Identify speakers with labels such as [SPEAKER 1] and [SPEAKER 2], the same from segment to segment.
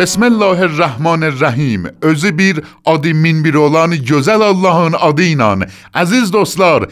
[SPEAKER 1] Bəsmə Rəhmanir-Rəhim. Özü bir adı min bir olan gözəl Allahın adı ilə. Əziz dostlar,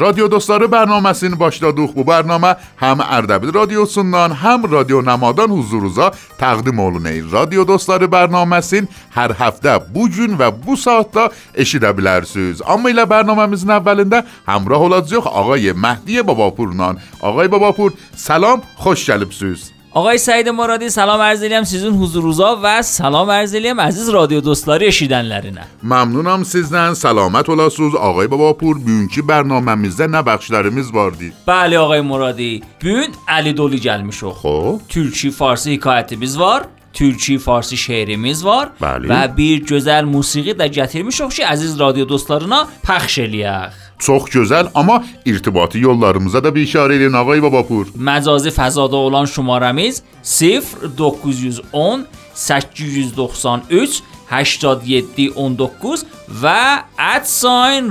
[SPEAKER 1] رادیو دوستاره برنامه سین باش دادوخ بو برنامه هم اردبی رادیو سندان هم رادیو نمادان حضور روزا تقدیم اولونه رادیو دوستاره برنامه سین هر هفته بو جون و بو ساعت دا اشی دا بلرسوز اما ایلا برنامه مزن اولنده همراه اولاد زیخ
[SPEAKER 2] آقای مهدی باباپورنان آقای باباپور سلام خوش جلب سوز. سلام آقای سعید مرادی سلام عرض می‌کنم سیزون حضور روزا و سلام عرض می‌کنم عزیز رادیو دوستاری
[SPEAKER 1] شیدن لرینا ممنونم سیزن سلامت ولاسوز آقای بابا پور بیون برنامه
[SPEAKER 2] میزه؟ نبخش داریم از باردی. بله آقای مرادی.
[SPEAKER 1] بیون
[SPEAKER 2] علی دولی جل میشو خو خب. ترکی فارسی
[SPEAKER 1] کاهت
[SPEAKER 2] بیزوار ترکی فارسی شهر میزوار. بله. و بیچ جزر موسیقی دجاتی میشو عزیز رادیو دوستارنا پخش لیخ
[SPEAKER 1] Çox gözəl, amma irtibati yollarımıza da bir işarə edin ağay Babapur.
[SPEAKER 2] Məcazi fəzada olan şumaramız 0910 893 8719 və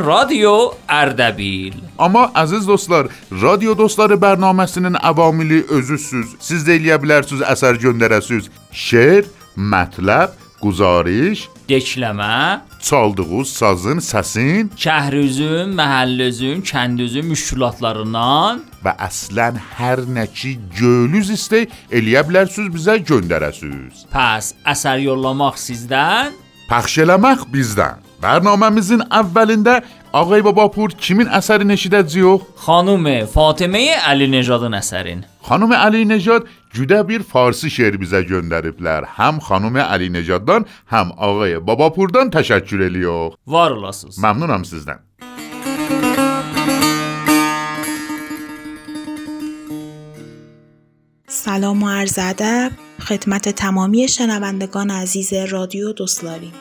[SPEAKER 2] radio Ərdəbil.
[SPEAKER 1] Amma əziz dostlar, Radio Dostları bərnaməsinin əvamili özüsüz. Siz də eləyə bilərsiniz, əsər göndərəsiniz. Şeir, mətləb, guzariş,
[SPEAKER 2] Dekləmə,
[SPEAKER 1] çaldığınız sazın, səsin
[SPEAKER 2] şəhrizün, məhəllözün, kəndüzün müşkülatlarından
[SPEAKER 1] və əslən hər nə ki gölüz istəy eləyə bilərsiniz, bizə göndərəsiniz.
[SPEAKER 2] pəs əsər yollamaq sizdən
[SPEAKER 1] Pəxş eləmək bizdən. Bərnaməmizin əvvəlində Ağay Babapur kimin əsərini eşidəcəyik?
[SPEAKER 2] xanım Fatimə Əli Necadın əsərin.
[SPEAKER 1] Xanım Əli Necad جوده بیر فارسی شعر بیزه گندریب هم خانوم علی نجاددان هم آقای بابا پوردان تشکر
[SPEAKER 2] الیو وار
[SPEAKER 1] الاسوز ممنونم سیزدن.
[SPEAKER 3] سلام و عرض عدب خدمت تمامی شنوندگان عزیز رادیو دوستلاوی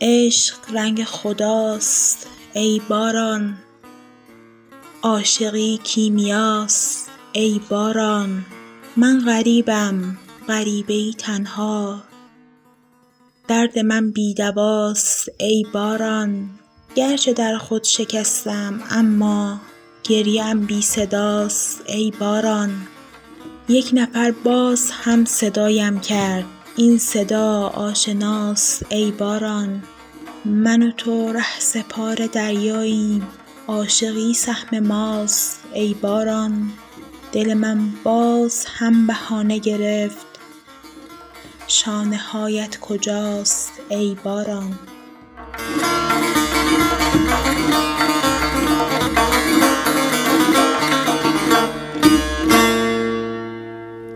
[SPEAKER 3] عشق رنگ خداست ای باران عاشقی کیمیاست. ای باران من غریبم غریبه تنها. درد من بیدواست ای باران گرچه در خود شکستم اما گریم بی صداست ای باران. یک نفر باز هم صدایم کرد این صدا آشناست ای باران. من و تو ره سپار دریاییم عاشقی سهم ماست ای باران. دل من باز هم بهانه گرفت. شانه هایت کجاست ای باران؟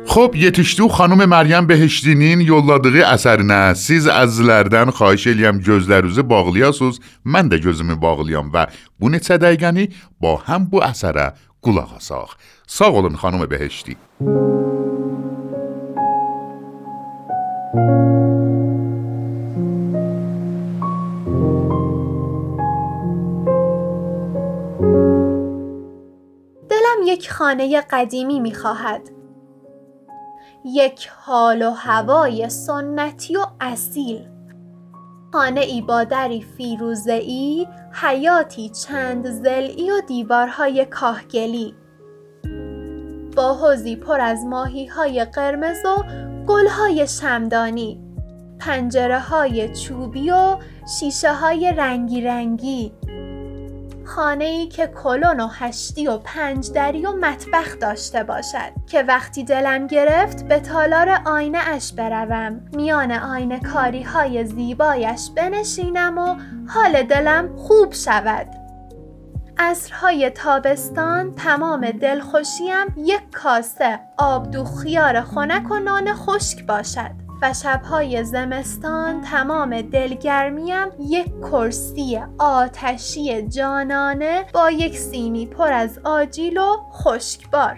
[SPEAKER 1] خب یتیشتو خانم مریم بهشتینین یولادقی اثر نه سیز از لردن خواهش الیم جز در روز باقلیاسوز من در جزم باقلیام و بونه صدایگانی با هم بو اثره qulaq asaq. Sağ olun xanım Behişdi.
[SPEAKER 4] دلم یک خانه قدیمی می خواهد. یک حال و هوای سنتی و اصیل. خانه ای با دری فیروزه حیاتی چند زلی و دیوارهای کاهگلی. با حوزی پر از ماهی های قرمز و گل های شمدانی. پنجره های چوبی و شیشه های رنگی رنگی. خانه ای که کلون و هشتی و پنج دری و مطبخ داشته باشد. که وقتی دلم گرفت به تالار آینه اش بروم. میان آینه کاری های زیبایش بنشینم و حال دلم خوب شود. عصرهای تابستان تمام دلخوشیم یک کاسه آبدو خیار خنک و نان خشک باشد. و شبهای زمستان تمام دلگرمیم یک کرسی آتشی جانانه با یک سینی پر از آجیل و خشکبار.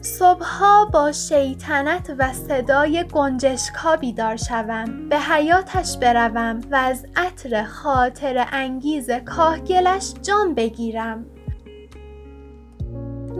[SPEAKER 4] صبحها با شیطنت و صدای گنجشکا بیدار شوم به حیاتش بروم و از عطر خاطر انگیز کاهگلش جان بگیرم.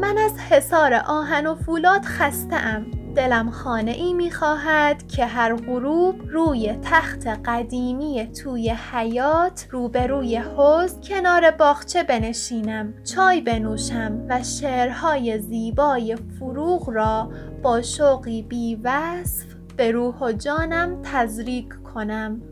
[SPEAKER 4] من از حصار آهن و فولاد خسته ام دلم خانه ای می خواهد که هر غروب روی تخت قدیمی توی حیات روبروی حوز کنار باغچه بنشینم چای بنوشم و شعرهای زیبای فروغ را با شوقی بی وصف به روح و جانم تزریک کنم.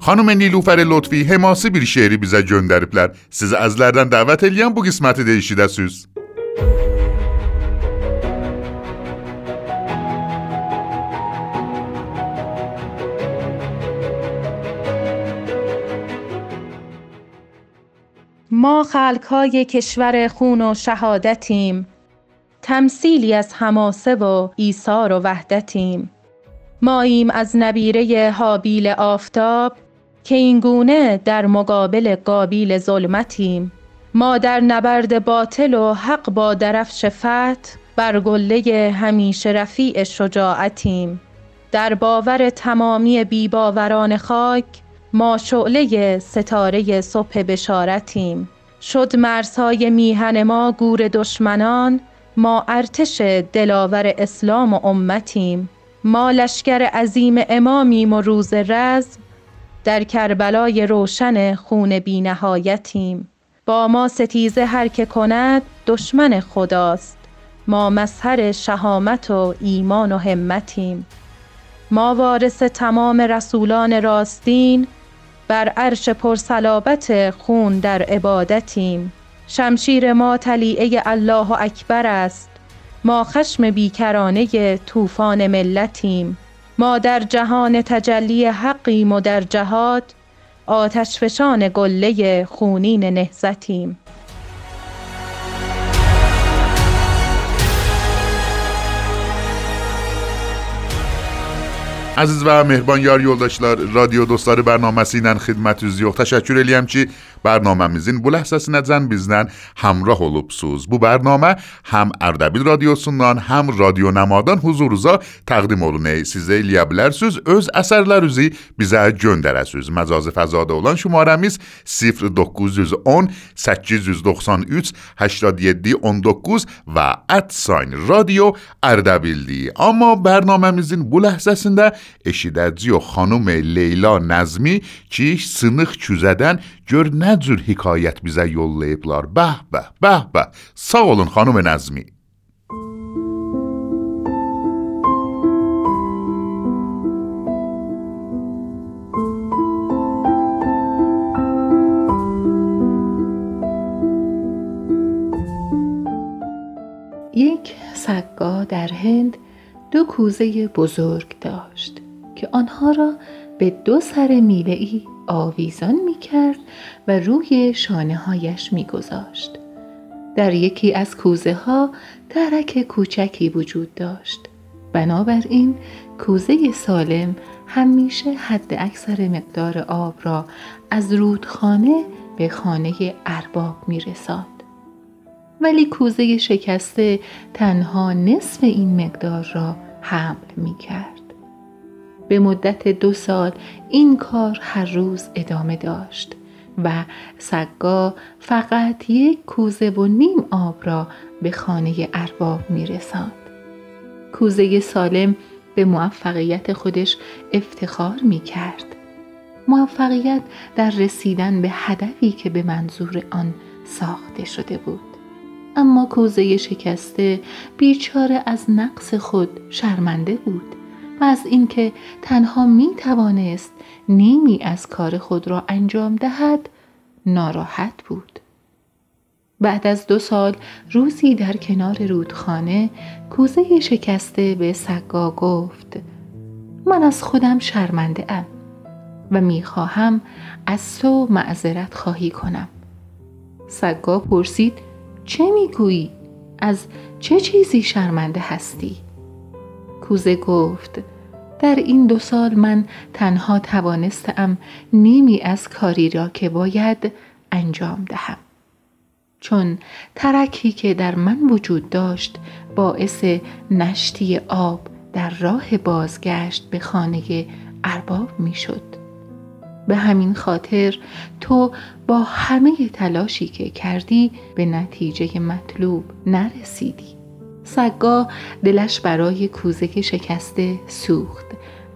[SPEAKER 1] خانم نیلوفر لطفی هماسی بیر شعری بیزه گندریبلر سیز از لردن دعوت الیان بو قسمت دیشی سوز.
[SPEAKER 5] ما خلق های کشور خون و شهادتیم. تمثیلی از حماسه و ایثار و وحدتیم. ما ایم از نبیره هابیل آفتاب که اینگونه در مقابل قابیل ظلمتیم. ما در نبرد باطل و حق با درفش فتح بر گله همیشه رفیع شجاعتیم. در باور تمامی بیباوران خاک ما شعله ستاره صبح بشارتیم. شد مرزهای میهن ما گور دشمنان ما ارتش دلاور اسلام و امتیم. ما لشکر عظیم امامیم و روز رزم در کربلای روشن خون بینهایتیم. با ما ستیزه هر که کند دشمن خداست. ما مظهر شهامت و ایمان و همتیم. ما وارث تمام رسولان راستین بر عرش پرصلابت خون در عبادتیم. شمشیر ما تلیعه الله اکبر است. ما خشم بیکرانه طوفان ملتیم. ما در جهان تجلی حقیم و در جهاد آتشفشان گله خونین نهزتیم
[SPEAKER 1] Əziz və mehriban yar yoldaşlar, radio dostları bərnaməsi ilə xidmətiniz yox. Təşəkkür eləyəm bərnaməmizin bu ləhzəsinəcən bizdən həmrah olubsuz. Bu bərnamə həm Ərdəbil radiosundan, həm Radio Nəmadan huzurunuza təqdim olunur. Siz eləyə bilərsiniz, öz əsərlərinizi bizə göndərəsiniz. Məcazi fəzada olan şumarəmiz 0910 893 87 19 və radio Ərdəbildir. Amma bərnaməmizin bu ləhzəsində eşidəciyo xanım Leyla Nəzmi ki, sınıq küzədən gör nə cür hekayət bizə yollayıblar. Bəh, bəh, bəh, bəh. Sağ olun xanım Nəzmi.
[SPEAKER 6] یک سگا در هند دو کوزه بزرگ داشت که آنها را به دو سر میله ای آویزان می کرد و روی شانه هایش می گذاشت. در یکی از کوزه ها درک کوچکی وجود داشت. بنابراین کوزه سالم همیشه حد اکثر مقدار آب را از رودخانه به خانه ارباب می رساد. ولی کوزه شکسته تنها نصف این مقدار را حمل می کرد. به مدت دو سال این کار هر روز ادامه داشت و سگا فقط یک کوزه و نیم آب را به خانه ارباب می رساند. کوزه سالم به موفقیت خودش افتخار می کرد. موفقیت در رسیدن به هدفی که به منظور آن ساخته شده بود. اما کوزه شکسته بیچاره از نقص خود شرمنده بود و از اینکه تنها می توانست نیمی از کار خود را انجام دهد ناراحت بود بعد از دو سال روزی در کنار رودخانه کوزه شکسته به سگا گفت من از خودم شرمنده ام و می‌خواهم از تو معذرت خواهی کنم سگا پرسید چه می‌گویی؟ از چه چیزی شرمنده هستی؟ کوزه گفت در این دو سال من تنها توانستم نیمی از کاری را که باید انجام دهم. چون ترکی که در من وجود داشت باعث نشتی آب در راه بازگشت به خانه ارباب می شد. به همین خاطر تو با همه تلاشی که کردی به نتیجه مطلوب نرسیدی. سگا دلش برای کوزه شکسته سوخت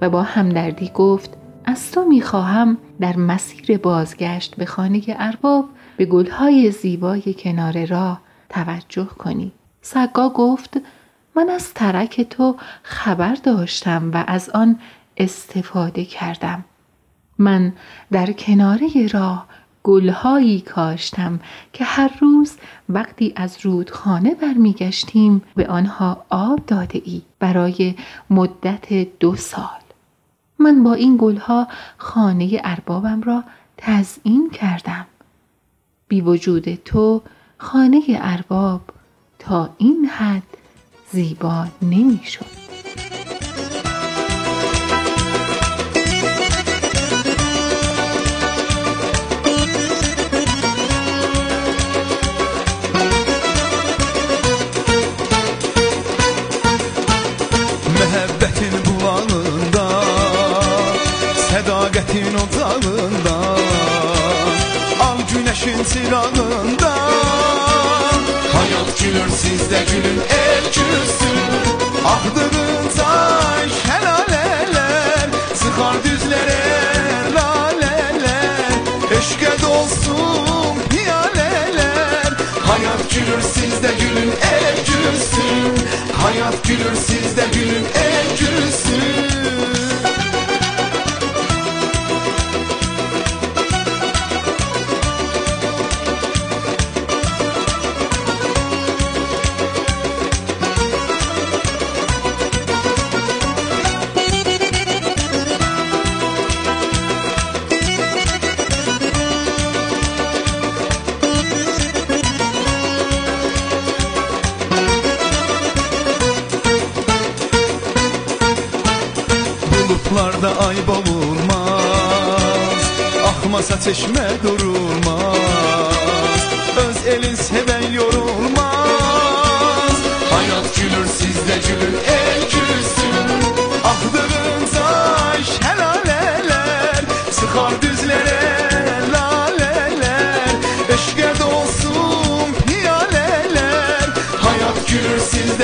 [SPEAKER 6] با همدردی گفت از تو می‌خواهم در مسیر بازگشت به خانه ارباب به گلهای زیبای کنار راه توجه کنی. سگا گفت من از ترک تو خبر داشتم و از آن استفاده کردم. من در کناره راه گلهایی کاشتم که هر روز وقتی از رودخانه برمیگشتیم به آنها آب داده ای برای مدت دو سال. من با این گلها خانه اربابم را تزئین کردم. بی وجود تو خانه ارباب تا این حد زیبا نمی شد.
[SPEAKER 7] cennetin otağında Al güneşin sirağında Hayat gülür siz de gülün el gülsün. Ahdırın taş helaleler Sıkar düzlere laleler. Eşke dolsun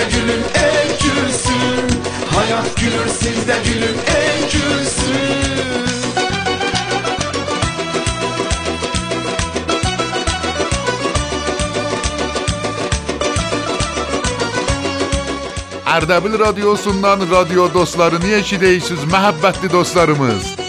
[SPEAKER 7] sizde gülün en gülsün. Hayat gülür sizde gülün en gülsün. Erdebil Radyosu'ndan radyo dostları niye ki deyisiz məhəbbətli dostlarımız?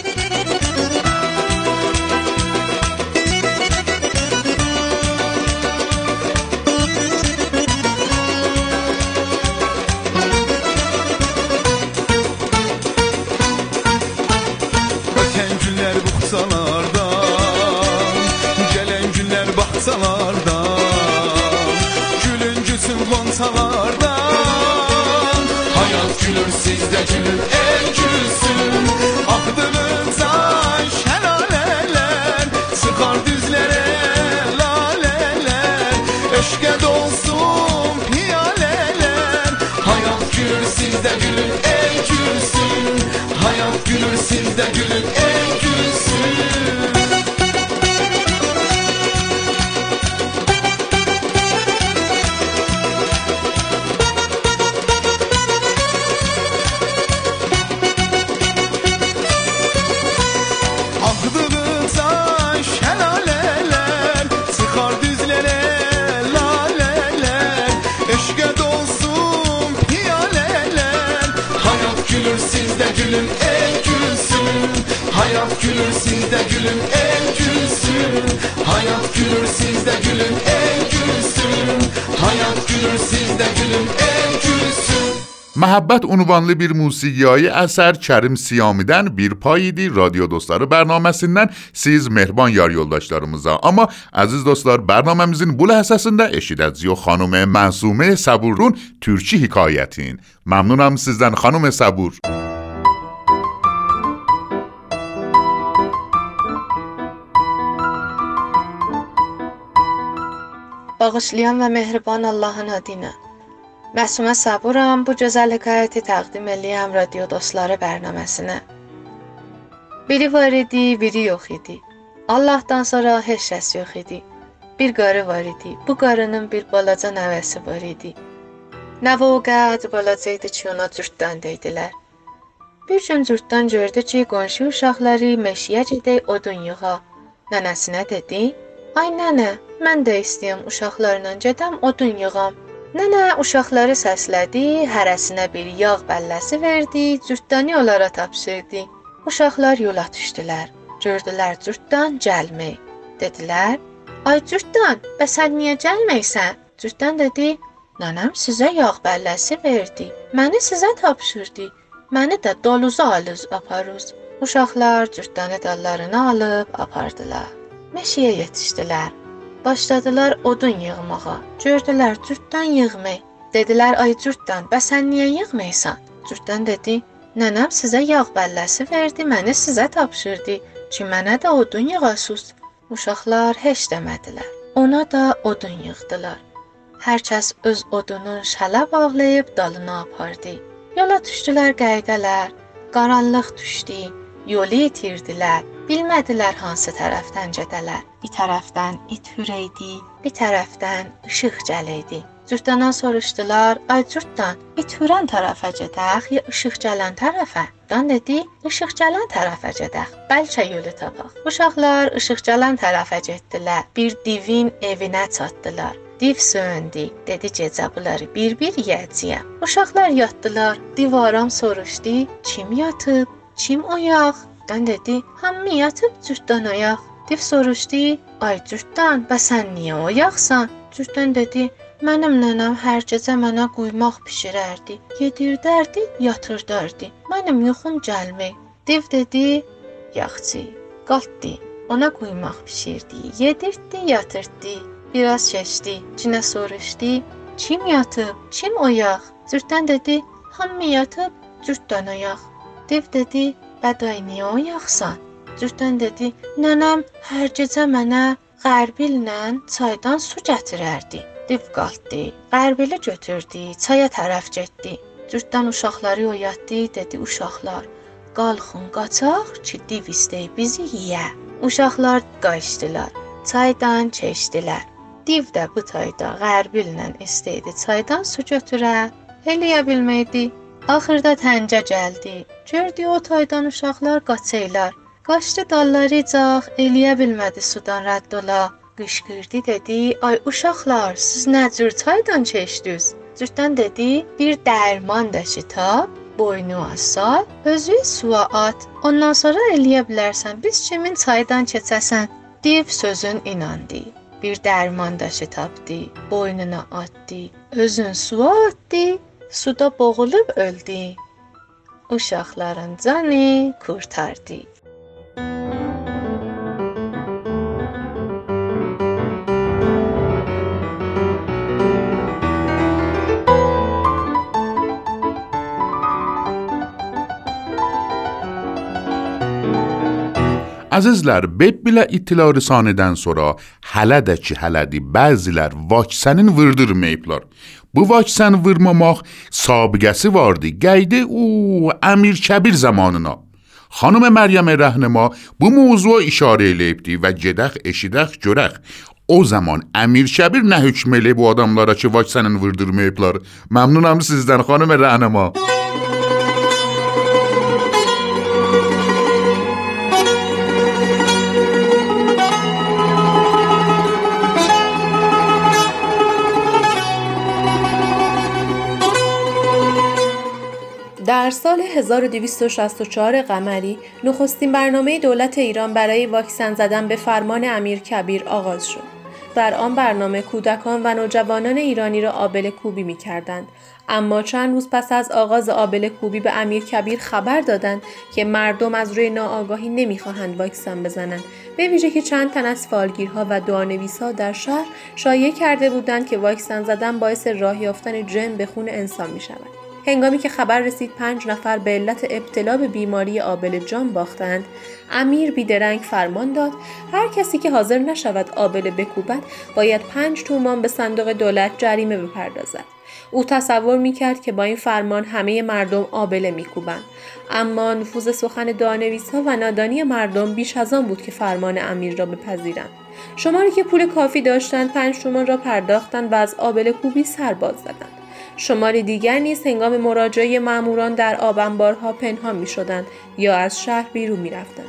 [SPEAKER 1] Məhəbbət ünvanlı bir musiqiyayı əsər Kərim Siyamidən bir pay idi Radio Dostları bərnaməsindən siz mehriban yar yoldaşlarımıza. Amma əziz dostlar, bərnaməmizin bu ləhsəsində eşidəcəyik xanım Məsumə Səburun türkü hekayətin. Məmnunam sizdən xanım Səbur.
[SPEAKER 8] Bağışlayan və mehriban Allahın adıyla. Məsumə Səburam bu gözəl hekayəti təqdim eləyəm radio dostları bərnaməsinə. Biri var idi, biri yox idi. Allahdan sonra heç kəs yox idi. Bir qarı var idi. Bu qarının bir balaca nəvəsi var idi. Nəvə o qədər balaca idi ki, ona cürtdən deydilər. Bir gün cürtdən gördü ki, qonşu uşaqları meşəyə gedək odun yığa. Nənəsinə dedi: "Ay nənə, mən də istəyirəm uşaqlarla gedəm odun yığam." Nənə uşaqları səslədi, hərəsinə bir yağ bəlləsi verdi, cürtdəni onlara tapşırdı. Uşaqlar yola düşdülər. Gördülər cürtdən gəlmək. Dedilər: "Ay cürtdən, bəs sən niyə gəlməysən?" Cürtdən dedi: "Nənəm sizə yağ bəlləsi verdi. Məni sizə tapşırdı. Məni də doluza alız aparız." Uşaqlar cürtdəni dallarına alıb apardılar. Meşəyə yetişdilər. Başladılar odun yığmağa. Gördülər cürtdən yığmaq. Dedilər: "Ay cürtdən, bəs sən niyə yığmırsan?" Cürtdən dedi: "Nənəm sizə yağ bəlləsi verdi, məni sizə tapşırdı ki, mənə də odun yığasınız." Uşaqlar heç demədilər. Ona da odun yığdılar. Hər kəs öz odunun şələ bağlayıb dalına apardı. Yola düşdülər qəydələr. Qaranlıq düşdü. Yolu itirdilər. Bilmədilər hansı tərəfdən gedələr. Bir tərəfdən it hürəydi, bir tərəfdən işıq gələydi. Cürtdandan soruşdular: "Ay cürtdan, it hürən tərəfə gedək ya işıq gələn tərəfə?" Dan dedi: "İşıq gələn tərəfə gedək. Bəlkə yolu tapaq." Uşaqlar işıq gələn tərəfə getdilər. Bir divin evinə çatdılar. Div söndü. Dedi gecə bunları bir-bir yeyəcəyəm. Uşaqlar yatdılar. Divaram soruşdu: "Kim yatıb? Kim oyaq?" Dan dedi: "Hamı yatıb, cürtdan oyaq." Div soruşdu: "Ay cürtdan, bəs sən niyə oyaqsan?" Cürtdan dedi: "Mənim nənəm hər gecə mənə quymaq bişirərdi. Yedirdərdi, yatırdardı. Mənim yuxum gəlmir." Div dedi: "Yaxşı, qalxdı. Ona quymaq bişirdi, yedirtdi, yatırtdı. Biraz keçdi. Cinə soruşdu: "Kim yatıb? Kim oyaq?" Cürtdan dedi: "Hamı yatıb, cürtdan oyaq." Div dedi: "Bəday niyə oyaqsan?" Cürtdən dedi: "Nənəm hər gecə mənə qərbillə çaydan su gətirərdi." Div qalxdı, qərbili götürdü, çaya tərəf getdi. Cürtdən uşaqları oyatdı, dedi: "Uşaqlar, qalxın, qaçaq ki, div istəy bizi yeyə." Uşaqlar qaçdılar. Çaydan keçdilər. Div də bu tayda qərbillə istəydi çaydan su götürə, eləyə bilmədi. Axırda təncə gəldi. Gördü o taydan uşaqlar qaçırlar. Qaçdı dallarıcaq, eləyə bilmədi sudan rədd ola. Qışqırdı dedi: "Ay uşaqlar, siz nə cür çaydan keçdiniz?" Cürtdən dedi: "Bir dərman daşı tap, boynu asal, özü suya at. Ondan sonra eləyə bilərsən biz kimin çaydan keçəsən." Div sözün inandı. Bir dərman daşı tapdı, boynuna atdı, özün suya atdı, suda boğulub öldü. Uşaqların canı kurtardı.
[SPEAKER 1] Əzizlər, Beb belə ittila rəsanədən sonra hələ də ki, hələdir bəzilər vaksinini vırdırmayıblar. Bu vaksin vurmamaq sabiqəsi vardı. Qəydi o Əmir Kəbir zamanına. Xanım Məryəm Rəhnəma bu mövzuya işarə eləyibdi və gedək eşidək görək. O zaman Əmir Kəbir nə hökm eləyib bu adamlara ki, vaksinini vurdurmayıblar. Məmnunam sizdən xanım Rəhnəma.
[SPEAKER 9] سال 1264 قمری نخستین برنامه دولت ایران برای واکسن زدن به فرمان امیر کبیر آغاز شد. در آن برنامه کودکان و نوجوانان ایرانی را آبل کوبی می کردند. اما چند روز پس از آغاز آبل کوبی به امیر کبیر خبر دادند که مردم از روی ناآگاهی نمی‌خواهند واکسن بزنند به ویژه که چند تن از فالگیرها و دعانویسها در شهر شایع کرده بودند که واکسن زدن باعث راه یافتن جن به خون انسان می شود. هنگامی که خبر رسید پنج نفر به علت ابتلا به بیماری آبل جان باختند امیر بیدرنگ فرمان داد هر کسی که حاضر نشود آبل بکوبد باید پنج تومان به صندوق دولت جریمه بپردازد. او تصور می کرد که با این فرمان همه مردم آبله میکوبند. اما نفوذ سخن دانویس ها و نادانی مردم بیش از آن بود که فرمان امیر را بپذیرند. شماری که پول کافی داشتند پنج تومان را پرداختند و از آبل کوبی سر باز زدند. شمار دیگر نیز هنگام مراجعه ماموران در آبانبارها پنهان می شدند یا از شهر بیرون می رفتند.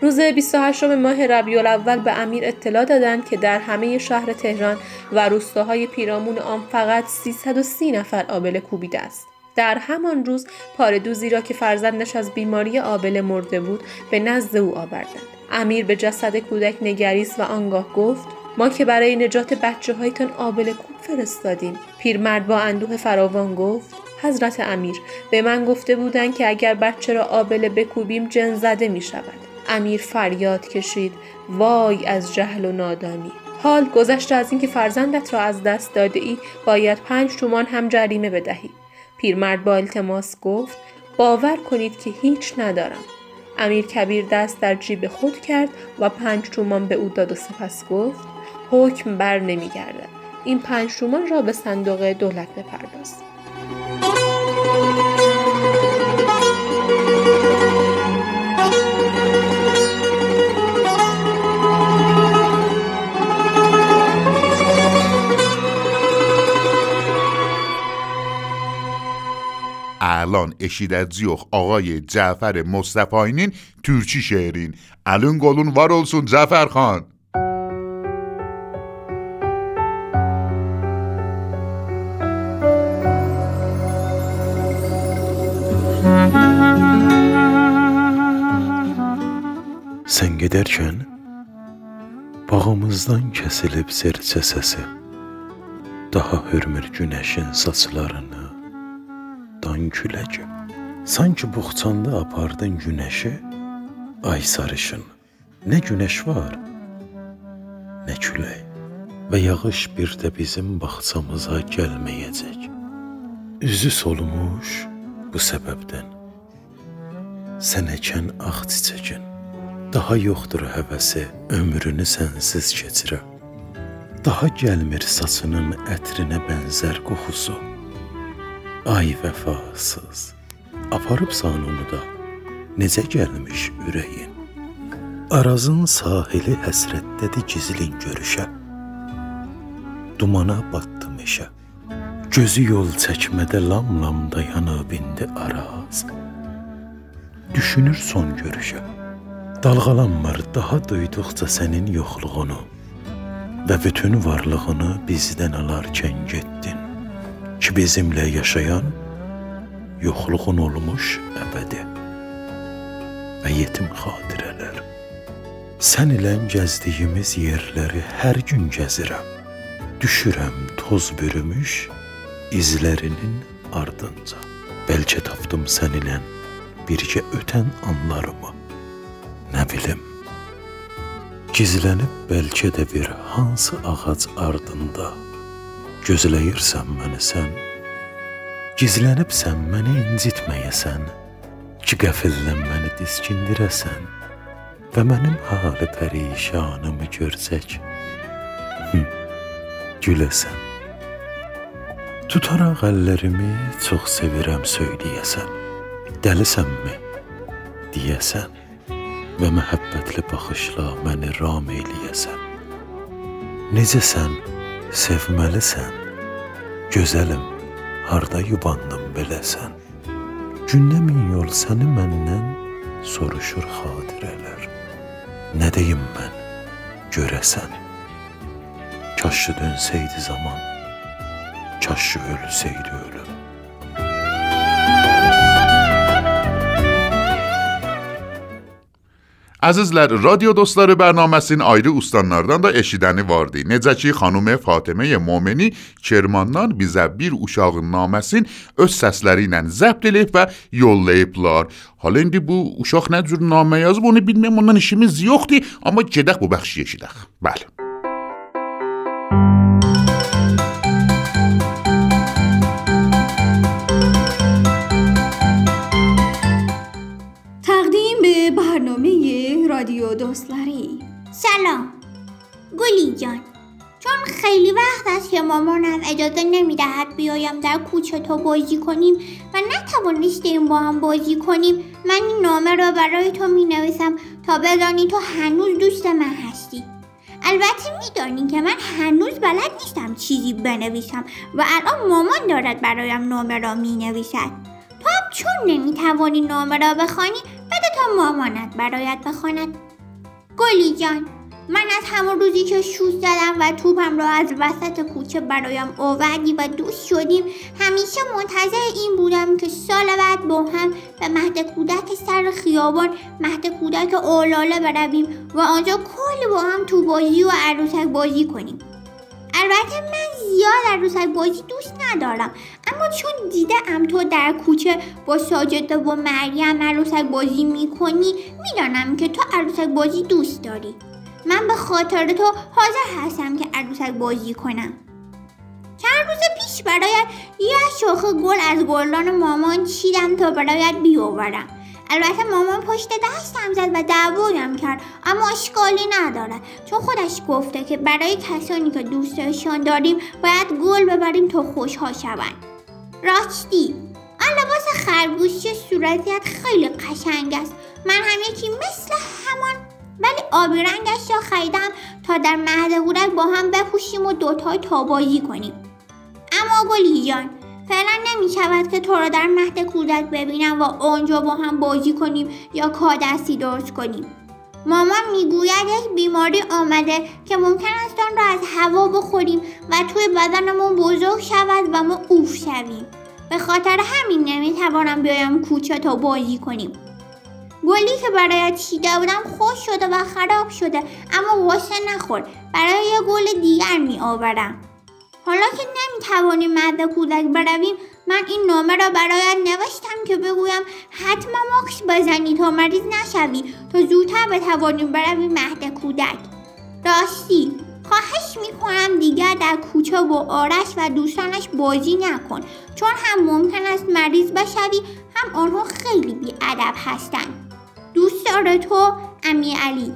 [SPEAKER 9] روز 28 ماه ربیع الاول به امیر اطلاع دادند که در همه شهر تهران و روستاهای پیرامون آن فقط 330 نفر آبله کوبیده است. در همان روز پاردوزی را که فرزندش از بیماری آبله مرده بود به نزد او آوردند. امیر به جسد کودک نگریست و آنگاه گفت ما که برای نجات بچه هایتان آبل کوب فرستادیم پیرمرد با اندوه فراوان گفت حضرت امیر به من گفته بودند که اگر بچه را آبله بکوبیم جن زده می شود. امیر فریاد کشید وای از جهل و نادانی. حال گذشته از اینکه فرزندت را از دست داده ای باید پنج تومان هم جریمه بدهی. پیرمرد با التماس گفت باور کنید که هیچ ندارم. امیر کبیر دست در جیب خود کرد و پنج تومان به او داد و سپس گفت حکم بر نمیگردد این پنج تومان را به صندوق دولت بپرداز
[SPEAKER 1] الان eşidəcəyik آقای جعفر مصطفایinin türkü şeirin. Əlin qolun var olsun Cəfər
[SPEAKER 10] gedərkən bağımızdan kəsilib serçə səsi Daha hürmür günəşin saçlarını dan küləki Sanki buxçanda apardın günəşi ay sarışın Nə günəş var, nə külək Və yağış bir də bizim bağçamıza gəlməyəcək. Üzü solmuş bu səbəbdən Sən əkən ağ çiçəkin Daha yoxdur həvəsi ömrünü sənsiz keçirə. Daha gəlmir saçının ətrinə bənzər qoxusu. Ay vəfasız, aparıbsan onu da, necə gəlmiş ürəyin. Arazın sahili həsrətdədir gizlin görüşə. Dumana batdı meşə. Gözü yol çəkmədə lam-lam dayanıb indi araz. Düşünür son görüşə. Dalğalanmır daha duyduqca sənin yoxluğunu və bütün varlığını bizdən alarkən getdin ki bizimlə yaşayan yoxluğun olmuş əbədi və yetim xatirələr. Sən ilə gəzdiyimiz yerləri hər gün gəzirəm. Düşürəm toz bürümüş izlərinin ardınca. Bəlkə tapdım səninlə birgə ötən anlarımı. Nə bilim. Gizlənib bəlkə də bir hansı ağac ardında gözləyirsən məni sən. Gizlənibsən məni incitməyəsən ki qəfildən məni diskindirəsən və mənim halı pərişanımı görsək hı, güləsən. Tutaraq əllərimi çox sevirəm söyləyəsən. Dəlisənmi? deyəsən və məhəbbətli baxışla məni ram eləyəsən. Necəsən? Sevməlisən. Gözəlim, harda yubandım beləsən? Gündə min yol səni məndən soruşur xatirələr. Nə deyim mən? Görəsən. Kaşı dönsəydi zaman, kaşı ölsəydi ölüm.
[SPEAKER 1] Əzizlər, radio dostları bərnaməsinin ayrı ustanlardan da eşidəni vardı. Necə ki, xanım Fatimə Momeni Kermandan bizə bir uşağın naməsin öz səsləri ilə zəbt edib və yollayıblar. Halə indi bu uşaq nə cür namə yazıb onu bilməm, ondan işimiz yoxdur, amma gedək bu bəxşi eşidək. Bəli.
[SPEAKER 11] به برنامه رادیو دوستلری.
[SPEAKER 12] سلام. گلی جان چون خیلی وقت است که مامانم اجازه نمی‌دهد بیایم در کوچه تو بازی کنیم و نتوانستیم با هم بازی کنیم من این نامه را برای تو می نویسم تا بدانی تو هنوز دوست من هستی. البته میدانی که من هنوز بلد نیستم چیزی بنویسم و الان مامان دارد برایم نامه را می نویسد تو هم چون نمی‌توانی نامه را بخوانی بده تا مامانت برایت بخواند. گلی جان من از همون روزی که شوز زدم و توپم را از وسط کوچه برایم آوردی و دوست شدیم همیشه منتظر این بودم که سال بعد با هم به مهد کودک سر خیابان مهد کودک اولاله برویم و آنجا کلی با هم تو بازی و عروسک بازی کنیم. البته من زیاد عروسک بازی دوست ندارم. اما چون دیدم تو در کوچه با ساجده و مریم عروسک بازی می‌کنی می‌دانم که تو عروسک بازی دوست داری. من به خاطر تو حاضر هستم که عروسک بازی کنم. چند روز پیش برایت یه شاخه گل از گلدان مامان چیدم تا برایت بیاورم. البته مامان پشت دستم زد و دعوایم کرد. اما اشکالی ندارد چون خودش گفته که برای کسانی که دوستشان داریم باید گل ببریم تا خوشحال شوند. راستی آن لباس خرگوشی صورتیت خیلی قشنگ است. من هم یکی مثل همان ولی آبی رنگش را خریدم تا در مهد با هم بپوشیم و دوتای تابازی کنیم. اما گلی جان فعلا نمی شود که تو را در مهد کودک ببینم و آنجا با هم بازی کنیم یا کادستی درست کنیم. مامان می‌گوید یک بیماری آمده که ممکن است آن را از هوا بخوریم و توی بدنمون بزرگ شود و ما اوف شویم. به خاطر همین نمی‌توانم بیایم کوچه تا بازی کنیم. گلی که برایت چیده بودم خوش شده و خراب شده اما واسه نخور. برای یه گل دیگر می آورم حالا که نمی‌توانیم مهد کودک برویم من این نامه را برایت نوشتم که بگویم حتما ماکس بزنی تا مریض نشوی. تا زودتر بتوانیم برویم مهد کودک. راستی خواهش می‌کنم دیگر در کوچه و آرش و دوستانش بازی نکن. چون هم ممکن است مریض بشوی هم آنها خیلی بیادب هستند. دوست داره تو امی علی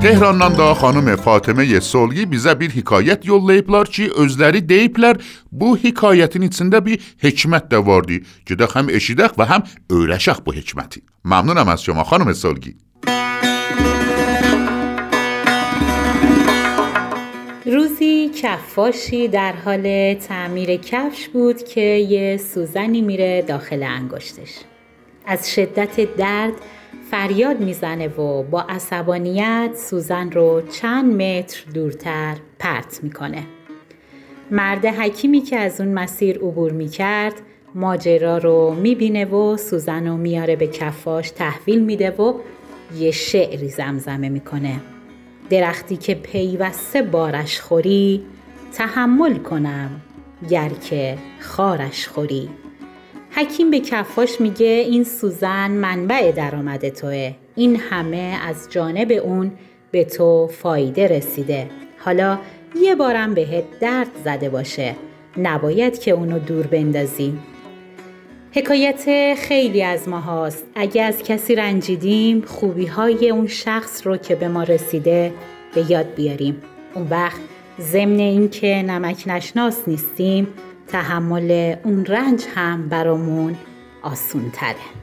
[SPEAKER 1] Tehrandan da xanım Fatimə Solgi bizə bir hekayət yollayıblar ki, özləri deyiblər, bu hekayətin içində bir hikmət də vardı. Gedək həm eşidək və həm öyrəşək bu hikməti. Məmnunam az şoma xanım Solgi.
[SPEAKER 13] روزی کفاشی در حال تعمیر کفش بود که یه سوزنی میره داخل انگشتش از شدت درد فریاد می‌زنه و با عصبانیت سوزن رو چند متر دورتر پرت می‌کنه. مرد حکیمی که از اون مسیر عبور می‌کرد ماجرا رو می‌بینه و سوزن رو میاره به کفاش تحویل میده و یه شعری زمزمه می‌کنه. درختی که پیوسته بارش خوری تحمل کنم گر که خارش خوری. حکیم به کفاش میگه این سوزن منبع درآمد توه. این همه از جانب اون به تو فایده رسیده. حالا یه بارم بهت درد زده باشه. نباید که اونو دور بندازی. حکایت خیلی از ما هاست اگه از کسی رنجیدیم خوبی های اون شخص رو که به ما رسیده به یاد بیاریم. اون وقت ضمن اینکه نمک نشناس نیستیم تحمل اون رنج هم برامون آسون تره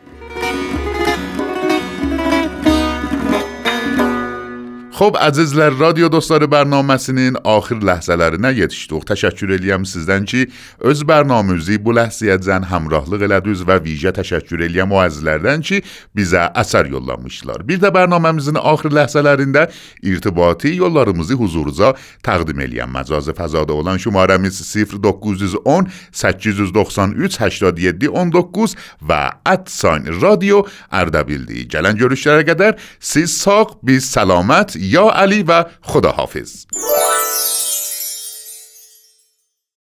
[SPEAKER 1] Xo'p, əzizlər, radio dostları bərnaməsinin axir ləhzələrinə yetişdik. Təşəkkür eləyəm sizdən ki, öz bərnaməmizi bu ləhzəyəcən həmrahlıq elədiniz və vicə təşəkkür eləyəm o əzizlərdən ki, bizə əsər yollamışlar. Bir də bərnaməmizin axir ləhzələrində irtibati yollarımızı huzurunuza təqdim eləyəm. Məcazi fəzada olan şumarəmiz 0910 893 87 19 və radio Ərdəbildir. Gələn görüşlərə qədər siz sağ, biz səlamət یا علی و خداحافظ.